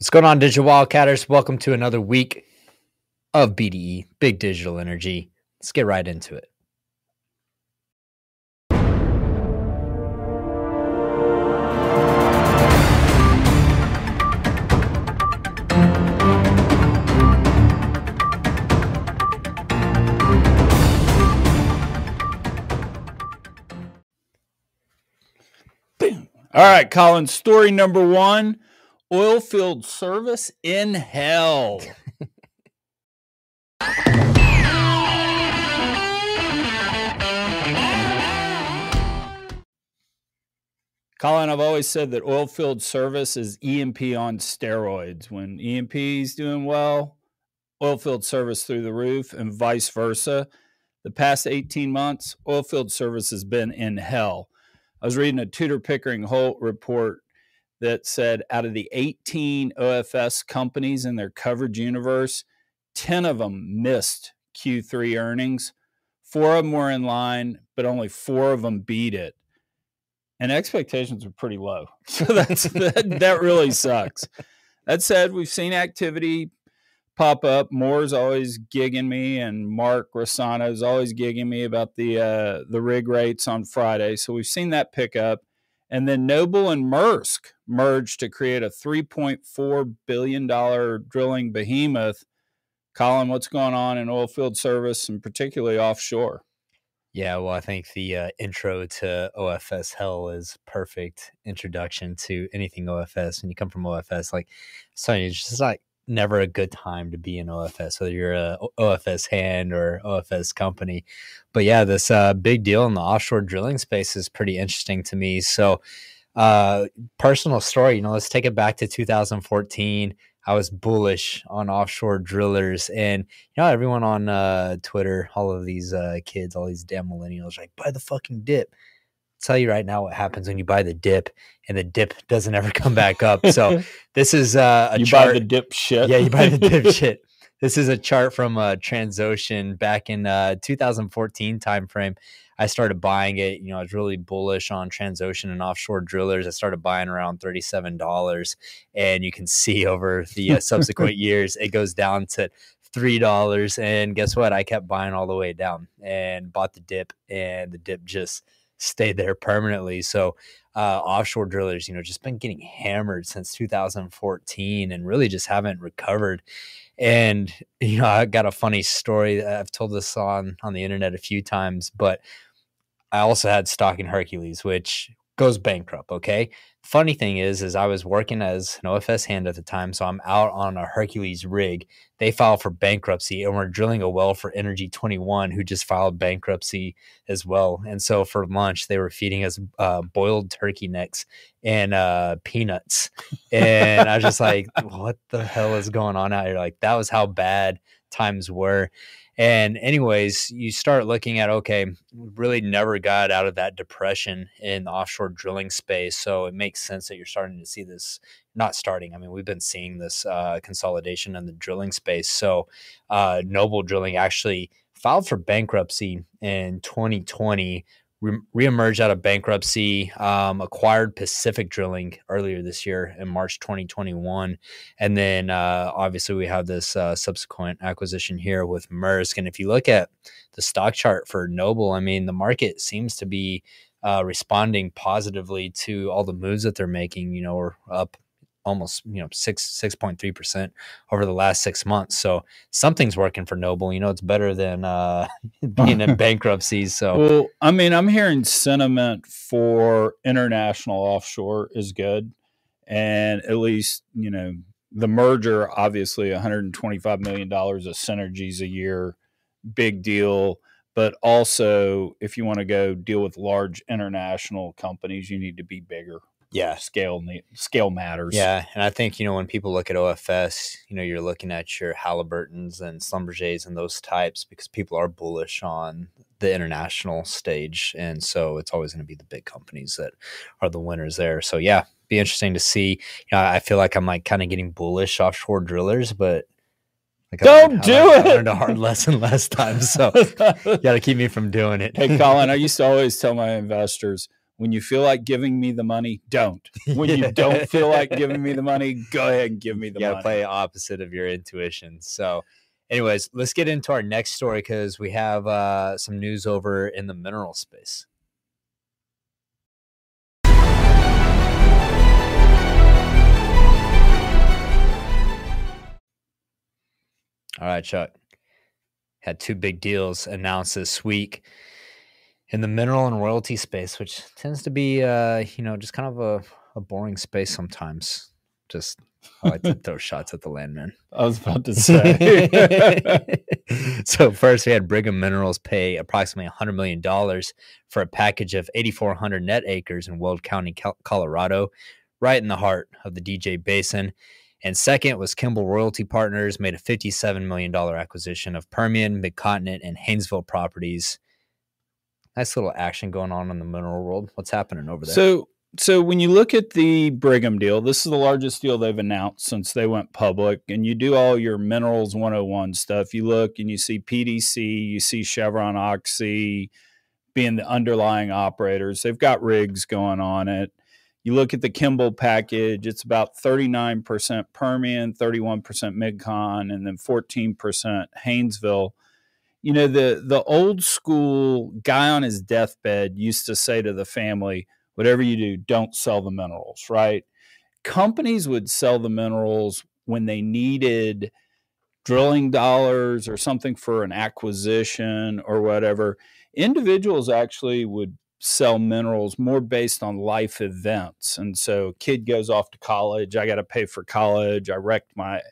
What's going on, Digital Wildcatters? Welcome to another week of BDE, Big Digital Energy. Let's get right into it. All right, Colin, story number one oil field service in hell. Colin, I've always said that oil field service is E&P on steroids. When E&P is doing well, oil field service through the roof, and vice versa. The past 18 months, oil field service has been in hell. I was reading a Tudor Pickering Holt report that said out of the 18 OFS companies in their coverage universe, 10 of them missed Q3 earnings. Four of them were in line, but only four of them beat it. And expectations were pretty low. So that's that, that really sucks. That said, we've seen activity pop up. Moore's always gigging me, and Mark Rossano is always gigging me about the uh, the rig rates on Friday. So we've seen that pick up. And then Noble and Maersk merged to create a $3.4 billion drilling behemoth. Colin, what's going on in oil field service and particularly offshore? Yeah, well, I think the uh, intro to OFS hell is perfect introduction to anything OFS. When you come from OFS, like, so it's just like never a good time to be in OFS, whether you're a OFS hand or OFS company. But yeah, this uh, big deal in the offshore drilling space is pretty interesting to me. So, uh, personal story, you know, let's take it back to 2014. I was bullish on offshore drillers, and you know, everyone on uh, Twitter, all of these uh, kids, all these damn millennials, like buy the fucking dip tell you right now what happens when you buy the dip and the dip doesn't ever come back up. So this is uh, a you chart. buy the dip shit. Yeah, you buy the dip shit. This is a chart from uh, Transocean back in uh, 2014 timeframe. I started buying it. You know, I was really bullish on Transocean and offshore drillers. I started buying around $37. And you can see over the uh, subsequent years, it goes down to three dollars and guess what i kept buying all the way down and bought the dip and the dip just stayed there permanently. So uh, offshore drillers, you know, just been getting hammered since 2014 and really just haven't recovered. And you know, I got a funny story. I've told this on on the internet a few times, but I also had stock in Hercules, which goes bankrupt. Okay, funny thing is is i was working as an ofs hand at the time so i'm out on a hercules rig. They filed for bankruptcy and we're drilling a well for energy 21 who just filed bankruptcy as well. And so for lunch they were feeding us uh, boiled turkey necks and uh, peanuts. And i was just like what the hell is going on out here? Like that was how bad times were and anyways, you start looking at okay, really never got out of that depression in the offshore drilling space. So it makes sense that you're starting to see this. Not starting. I mean, we've been seeing this uh, consolidation in the drilling space. So uh, Noble Drilling actually filed for bankruptcy in 2020 re- reemerged out of bankruptcy, um, acquired Pacific Drilling earlier this year in March 2021. And then uh, obviously we have this uh, subsequent acquisition here with Maersk. And if you look at the stock chart for Noble, I mean, the market seems to be uh, responding positively to all the moves that they're making. You know, we're up almost you know six six point three percent over the last six months. So something's working for Noble. You know, it's better than uh, being in bankruptcy. So well, I mean, I'm hearing sentiment for international offshore is good, and at least you know the merger. Obviously, 125 million dollars of synergies a year, big deal. But also, if you want to go deal with large international companies, you need to be bigger yeah scale scale matters yeah and i think you know when people look at ofs you know you're looking at your halliburtons and schlumbergers and those types because people are bullish on the international stage and so it's always going to be the big companies that are the winners there so yeah be interesting to see you know i feel like i'm like kind of getting bullish offshore drillers but like Don't do I, it. I learned a hard lesson last time, so you got to keep me from doing it. hey, Colin, I used to always tell my investors When you feel like giving me the money, don't. When you don't feel like giving me the money, go ahead and give me the you gotta money. play opposite of your intuition. So, anyways, let's get into our next story because we have uh, some news over in the mineral space. All right, Chuck. Had two big deals announced this week in the mineral and royalty space, which tends to be, uh, you know, just kind of a, a boring space sometimes. Just I like to throw shots at the landman. I was about to say. so first, we had Brigham Minerals pay approximately $100 million for a package of 8,400 net acres in Weld County, Colorado, right in the heart of the DJ Basin. And second was Kimbell Royalty Partners made a $57 million acquisition of Permian, Midcontinent, and Haynesville properties. Nice little action going on in the mineral world. What's happening over there? So, so when you look at the Brigham deal, this is the largest deal they've announced since they went public. And you do all your minerals 101 stuff. You look and you see PDC, you see Chevron Oxy being the underlying operators. They've got rigs going on it. You look at the Kimbell package, it's about 39% Permian, 31% Midcon, and then 14% Haynesville. You know, the the old school guy on his deathbed used to say to the family, whatever you do, don't sell the minerals, right? Companies would sell the minerals when they needed drilling dollars or something for an acquisition or whatever. Individuals actually would sell minerals more based on life events. And so, kid goes off to college, I got to pay for college, I wrecked my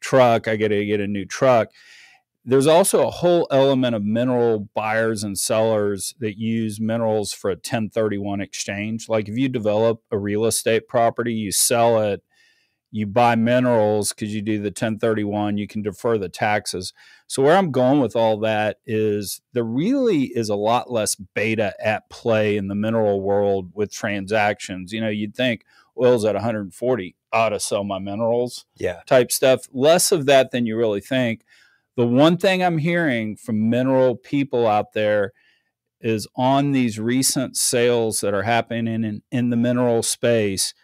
truck, I got to get a new truck there's also a whole element of mineral buyers and sellers that use minerals for a 1031 exchange. Like if you develop a real estate property, you sell it, you buy minerals because you do the 1031, you can defer the taxes. So, where I'm going with all that is there really is a lot less beta at play in the mineral world with transactions. You know, you'd think oil's at 140, ought to sell my minerals yeah. type stuff. Less of that than you really think the one thing I'm hearing from mineral people out there is on these recent sales that are happening in, in the mineral space,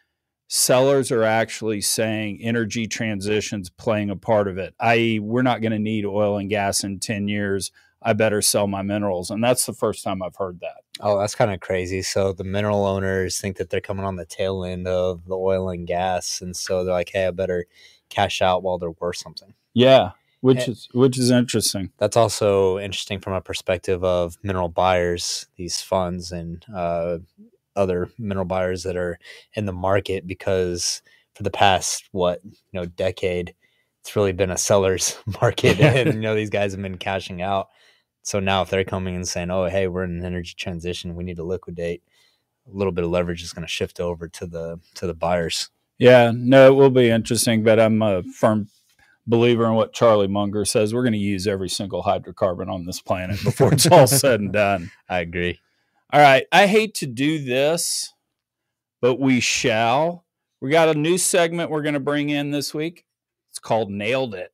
sellers are actually saying energy transitions playing a part of it, i.e., we're not going to need oil and gas in 10 years. I better sell my minerals. And that's the first time I've heard that. Oh, that's kind of crazy. So the mineral owners think that they're coming on the tail end of the oil and gas. And so they're like, hey, I better cash out while they're worth something. Yeah which is which is interesting. That's also interesting from a perspective of mineral buyers, these funds and uh, other mineral buyers that are in the market because for the past what you know decade, it's really been a seller's market, and you know these guys have been cashing out. So now if they're coming and saying, "Oh, hey, we're in an energy transition, we need to liquidate," a little bit of leverage is going to shift over to the to the buyers. Yeah, no, it will be interesting, but I'm a firm believer in what Charlie Munger says. We're going to use every single hydrocarbon on this planet before it's all said and done. I agree. All right. I hate to do this, but we shall. We got a new segment we're going to bring in this week. It's called Nailed It.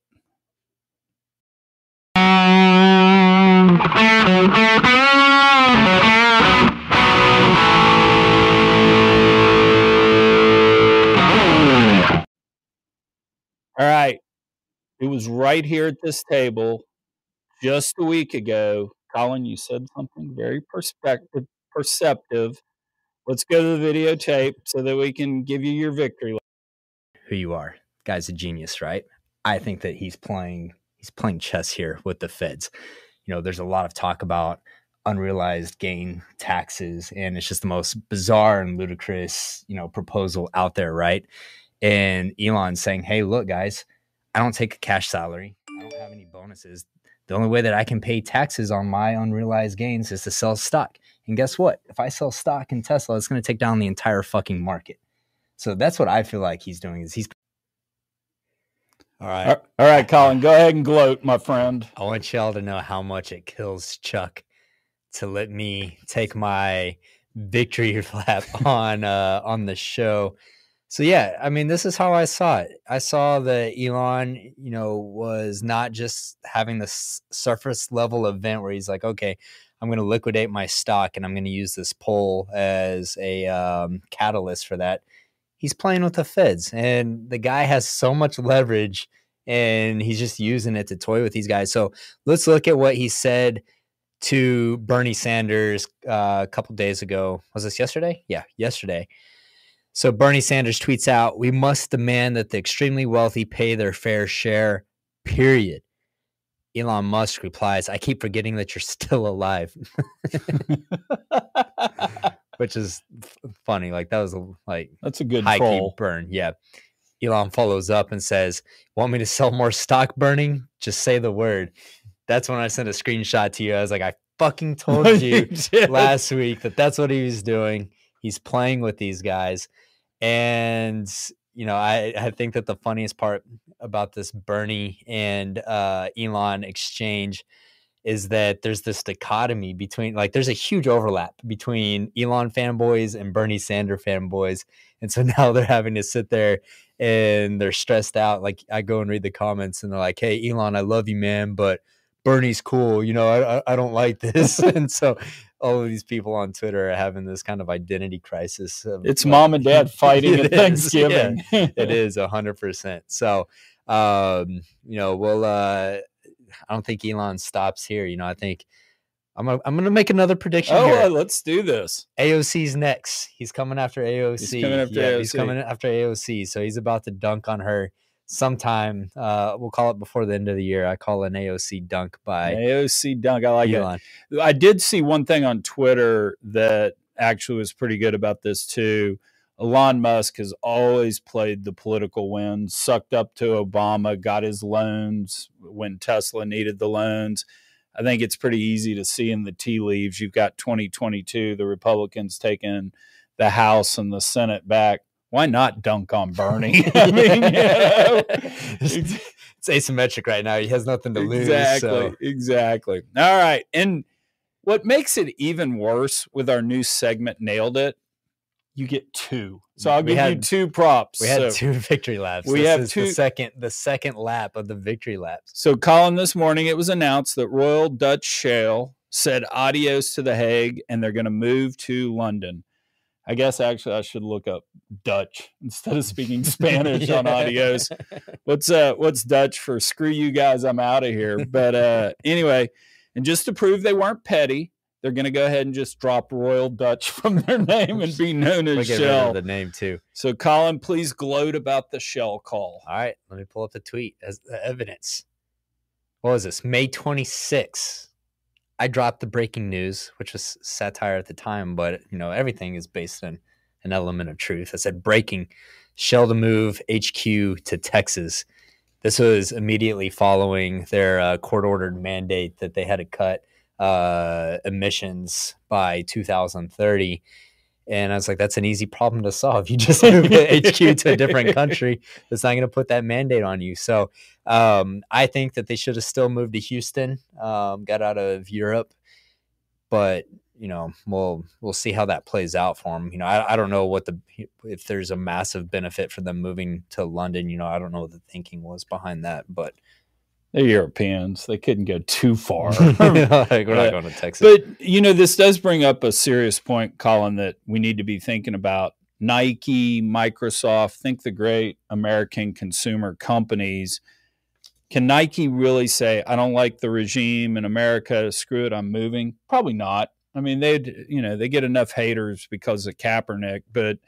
All right. It was right here at this table just a week ago. Colin, you said something very perspective, perceptive. Let's go to the videotape so that we can give you your victory. Who you are, guy's a genius, right? I think that he's playing he's playing chess here with the feds. You know, there's a lot of talk about unrealized gain taxes, and it's just the most bizarre and ludicrous, you know, proposal out there, right? And Elon saying, "Hey, look, guys." I don't take a cash salary. I don't have any bonuses. The only way that I can pay taxes on my unrealized gains is to sell stock. And guess what? If I sell stock in Tesla, it's going to take down the entire fucking market. So that's what I feel like he's doing is he's all right. All right, Colin, go ahead and gloat, my friend. I want y'all to know how much it kills Chuck to let me take my victory lap on uh on the show. So yeah, I mean, this is how I saw it. I saw that Elon, you know, was not just having this surface level event where he's like, okay, I'm going to liquidate my stock and I'm going to use this poll as a um, catalyst for that. He's playing with the feds, and the guy has so much leverage, and he's just using it to toy with these guys. So let's look at what he said to Bernie Sanders uh, a couple days ago. Was this yesterday? Yeah, yesterday. So Bernie Sanders tweets out, "We must demand that the extremely wealthy pay their fair share." Period. Elon Musk replies, I keep forgetting that you're still alive. Which is f- funny. Like that was a, like That's a good high troll. burn. Yeah. Elon follows up and says, Want me to sell more stock Bernie? Just say the word. That's when I sent a screenshot to you. I was like, I fucking told you last week that that's what he was doing. He's playing with these guys. And, you know, I, I think that the funniest part about this Bernie and uh, Elon exchange is that there's this dichotomy between, like, there's a huge overlap between Elon fanboys and Bernie Sanders fanboys. And so now they're having to sit there and they're stressed out. Like, I go and read the comments and they're like, hey, Elon, I love you, man, but Bernie's cool. You know, I, I, I don't like this. and so all of these people on Twitter are having this kind of identity crisis. Of, It's like, mom and dad fighting at is, Thanksgiving. it is a hundred percent. So, um, you know, well, uh, I don't think Elon stops here. You know, I think I'm gonna, I'm gonna make another prediction Oh, here. uh, let's do this. AOC's next. He's coming after AOC. He's coming after yeah, He's coming after AOC. So he's about to dunk on her sometime. Uh, we'll call it before the end of the year. I call it an AOC dunk by AOC dunk. I like Elon. it. I did see one thing on Twitter that actually was pretty good about this too. Elon Musk has always played the political win, sucked up to Obama, got his loans when Tesla needed the loans. I think it's pretty easy to see in the tea leaves. You've got 2022, the Republicans taking the House and the Senate back. Why not dunk on Bernie? I mean, you know, it's, it's asymmetric right now. He has nothing to lose. Exactly. so- Exactly. All right. And what makes it even worse with our new segment, Nailed It, you get two. So I'll We give you two props. We had so, two victory laps. we This have two- the second the second lap of the victory laps. so, Colin, this morning it was announced that Royal Dutch Shell said adios to The Hague and they're going to move to London. I guess actually I should look up Dutch instead of speaking Spanish on audios. what's uh what's Dutch for screw you guys, I'm out of here. But uh anyway, and just to prove they weren't petty, they're gonna go ahead and just drop Royal Dutch from their name and be known as get rid of Shell. the name too. So Colin, please gloat about the Shell call. All right, let me pull up the tweet as the evidence. What was this? May 26th. I dropped the breaking news, which was satire at the time, but you know, everything is based on an element of truth. I said breaking Shell to move HQ to Texas. This was immediately following their uh, court ordered mandate that they had to cut uh, emissions by 2030. And I was like, that's an easy problem to solve. You just move the HQ to a different country that's not going to put that mandate on you. So um, I think that they should have still moved to Houston, um, got out of Europe, but you know we'll we'll see how that plays out for them. You know, I, I don't know what the if there's a massive benefit for them moving to London. You know, I don't know what the thinking was behind that, but They're Europeans. They couldn't go too far. like, we're not But- going to Texas. But you know, this does bring up a serious point, Colin, that we need to be thinking about. Nike, Microsoft, think the great American consumer companies. Can Nike really say, I don't like the regime in America, screw it, I'm moving? Probably not. I mean, they'd, you know, they get enough haters because of Kaepernick, but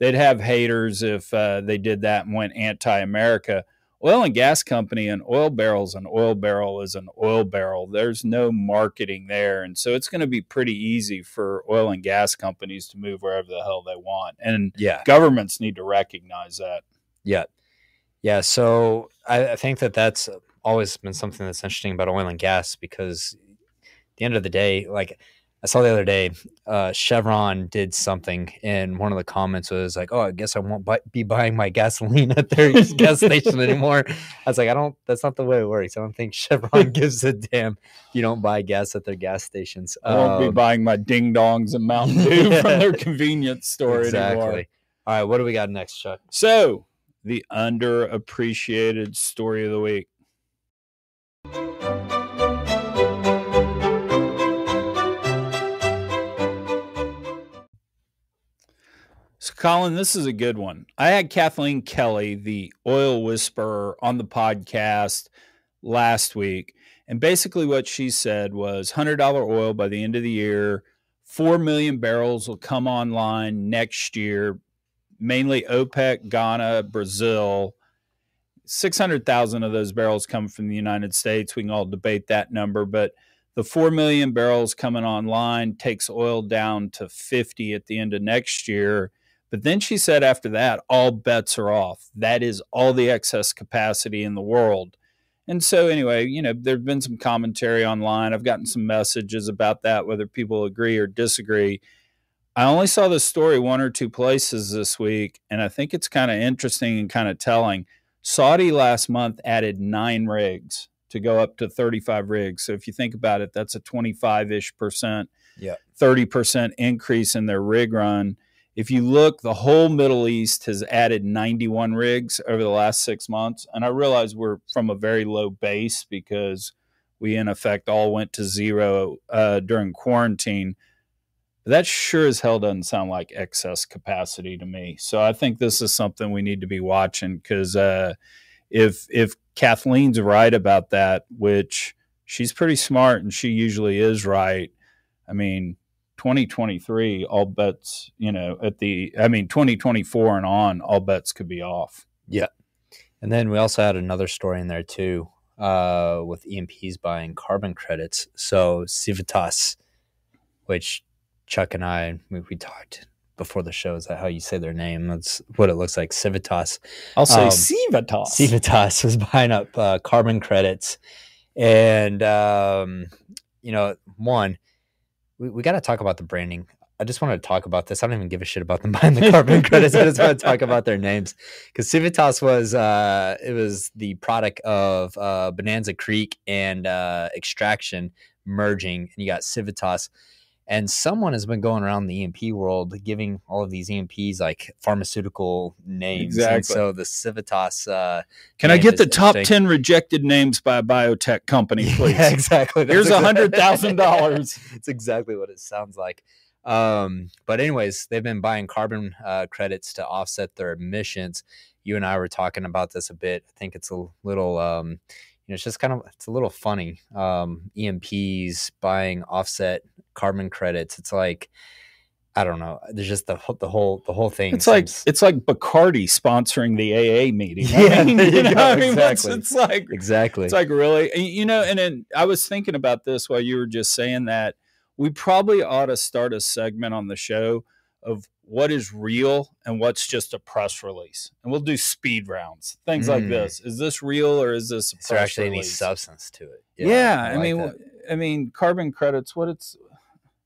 they'd have haters if uh, they did that and went anti America oil and gas company an oil barrel's an oil barrel is an oil barrel. There's no marketing there. And so it's going to be pretty easy for oil and gas companies to move wherever the hell they want. And yeah, governments need to recognize that. Yeah. Yeah. So I, I think that that's always been something that's interesting about oil and gas because at the end of the day, like I saw the other day, uh, Chevron did something, and one of the comments was like, "Oh, I guess I won't buy, be buying my gasoline at their gas station anymore." I was like, "I don't. That's not the way it works. I don't think Chevron gives a damn. You don't buy gas at their gas stations. i won't be Um, buying my ding dongs and mountain dew Yeah. from their convenience store exactly. anymore All right, what do we got next, Chuck? so the underappreciated story of the week Colin, this is a good one. I had Kathleen Kelly, the oil whisperer, on the podcast last week. And basically, what she said was $100 oil by the end of the year, 4 million barrels will come online next year, mainly OPEC, Ghana, Brazil. 600,000 of those barrels come from the United States. We can all debate that number, but the 4 million barrels coming online takes oil down to 50 at the end of next year. But then she said after that, all bets are off. That is all the excess capacity in the world. And so, anyway, you know, there's been some commentary online. I've gotten some messages about that, whether people agree or disagree. I only saw this story one or two places this week, and I think it's kind of interesting and kind of telling. Saudi last month added nine rigs to go up to 35 rigs. So if you think about it, that's a 25 ish percent, yeah, 30% increase in their rig run. If you look, the whole Middle East has added 91 rigs over the last six months. And I realize we're from a very low base because we, in effect, all went to zero uh, during quarantine. But that sure as hell doesn't sound like excess capacity to me. So I think this is something we need to be watching because uh, if if Kathleen's right about that, which she's pretty smart and she usually is right, I mean, 2023, all bets, you know, at the, I mean, 2024 and on, all bets could be off. Yeah. And then we also had another story in there too, uh, with E&Ps buying carbon credits. So Civitas, which Chuck and I, we, we talked before the show. Is that how you say their name? That's what it looks like. Civitas. I'll say um, Civitas. Civitas was buying up uh, carbon credits. And, um, you know, one, we, we got to talk about the branding. I just want to talk about this. I don't even give a shit about them buying the carbon credits. I just want to talk about their names because Civitas was uh, it was the product of uh, Bonanza Creek and uh, Extraction merging, and you got Civitas. And someone has been going around the E&P world giving all of these E&Ps like pharmaceutical names. Exactly. And so the Civitas. Uh, Can I get the top 10 rejected names by a biotech company, please? Yeah, exactly. Here's a $100,000. it's exactly what it sounds like. Um, but, anyways, they've been buying carbon uh, credits to offset their emissions. You and I were talking about this a bit. I think it's a little. Um, know, it's just kind of it's a little funny. Um, E&Ps buying offset carbon credits. It's like I don't know. There's just the the whole the whole thing. It's seems... like it's like Bacardi sponsoring the AA meeting. Yeah, I mean, you know, I mean, exactly. It's, it's, like exactly. It's like really, you know. And then I was thinking about this while you were just saying that. We probably ought to start a segment on the show of what is real and what's just a press release, and we'll do speed rounds, things mm. like this. Is this real or is this? a is there actually release? any substance to it? Yeah, yeah I, I like mean, that. I mean, carbon credits. What it's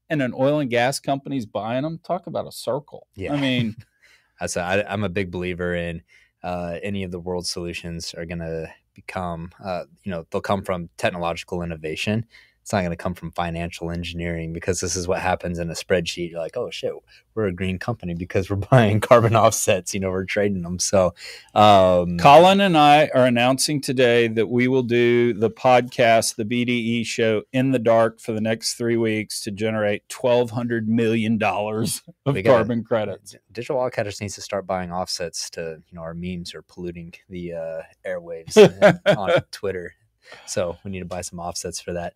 and an oil and gas company's buying them, talk about a circle. Yeah. I mean, I say I, am a big believer in uh, any of the world solutions are going to become, uh, you know, they'll come from technological innovation it's not going to come from financial engineering because this is what happens in a spreadsheet. You're like, oh shit, we're a green company because we're buying carbon offsets. You know, we're trading them. So, um, Colin and I are announcing today that we will do the podcast, the BDE show, in the dark for the next three weeks to generate twelve hundred million dollars of gotta, carbon credits. Digital Wildcatters needs to start buying offsets to you know our memes are polluting the uh, airwaves on Twitter. So we need to buy some offsets for that.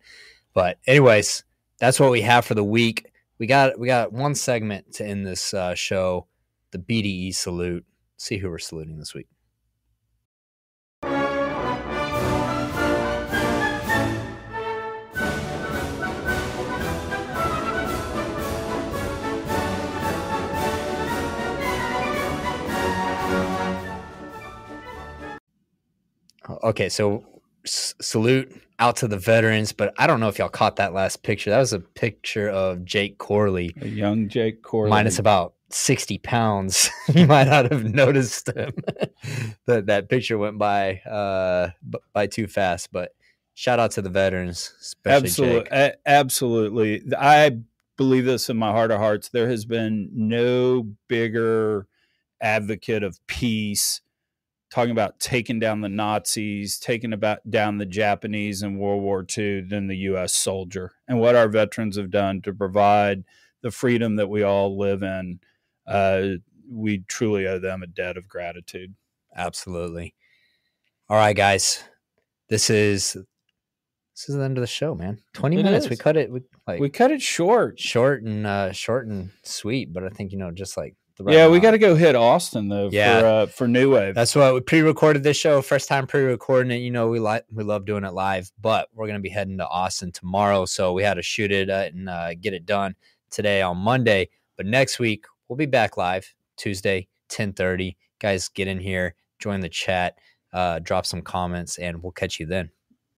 But anyways, that's what we have for the week. We got we got one segment to end this uh, show, the BDE salute. see who we're saluting this week. Okay, so salute out to the veterans. But I don't know if y'all caught that last picture. That was a picture of Jake Corley, a young Jake Corley, minus about sixty pounds. you might not have noticed him. that that picture went by uh, by too fast. But shout out to the veterans, absolutely, a- absolutely. I believe this in my heart of hearts. There has been no bigger advocate of peace talking about taking down the Nazis, taking about down the Japanese in World War II than the U.S. soldier, and what our veterans have done to provide the freedom that we all live in. Uh, we truly owe them a debt of gratitude. Absolutely. All right, guys. This is this is the end of the show, man. Twenty It minutes. We cut it. We like We cut it short. short and uh short and sweet, but I think you know just like right yeah, we got to go hit Austin though Yeah. for uh, for New Wave. That's what we pre-recorded this show. First time pre-recording it. You know, we like we love doing it live, but we're gonna be heading to Austin tomorrow, so we had to shoot it uh, and uh, get it done today on Monday. But next week we'll be back live Tuesday, ten thirty. Guys, get in here, join the chat, uh, drop some comments, and we'll catch you then.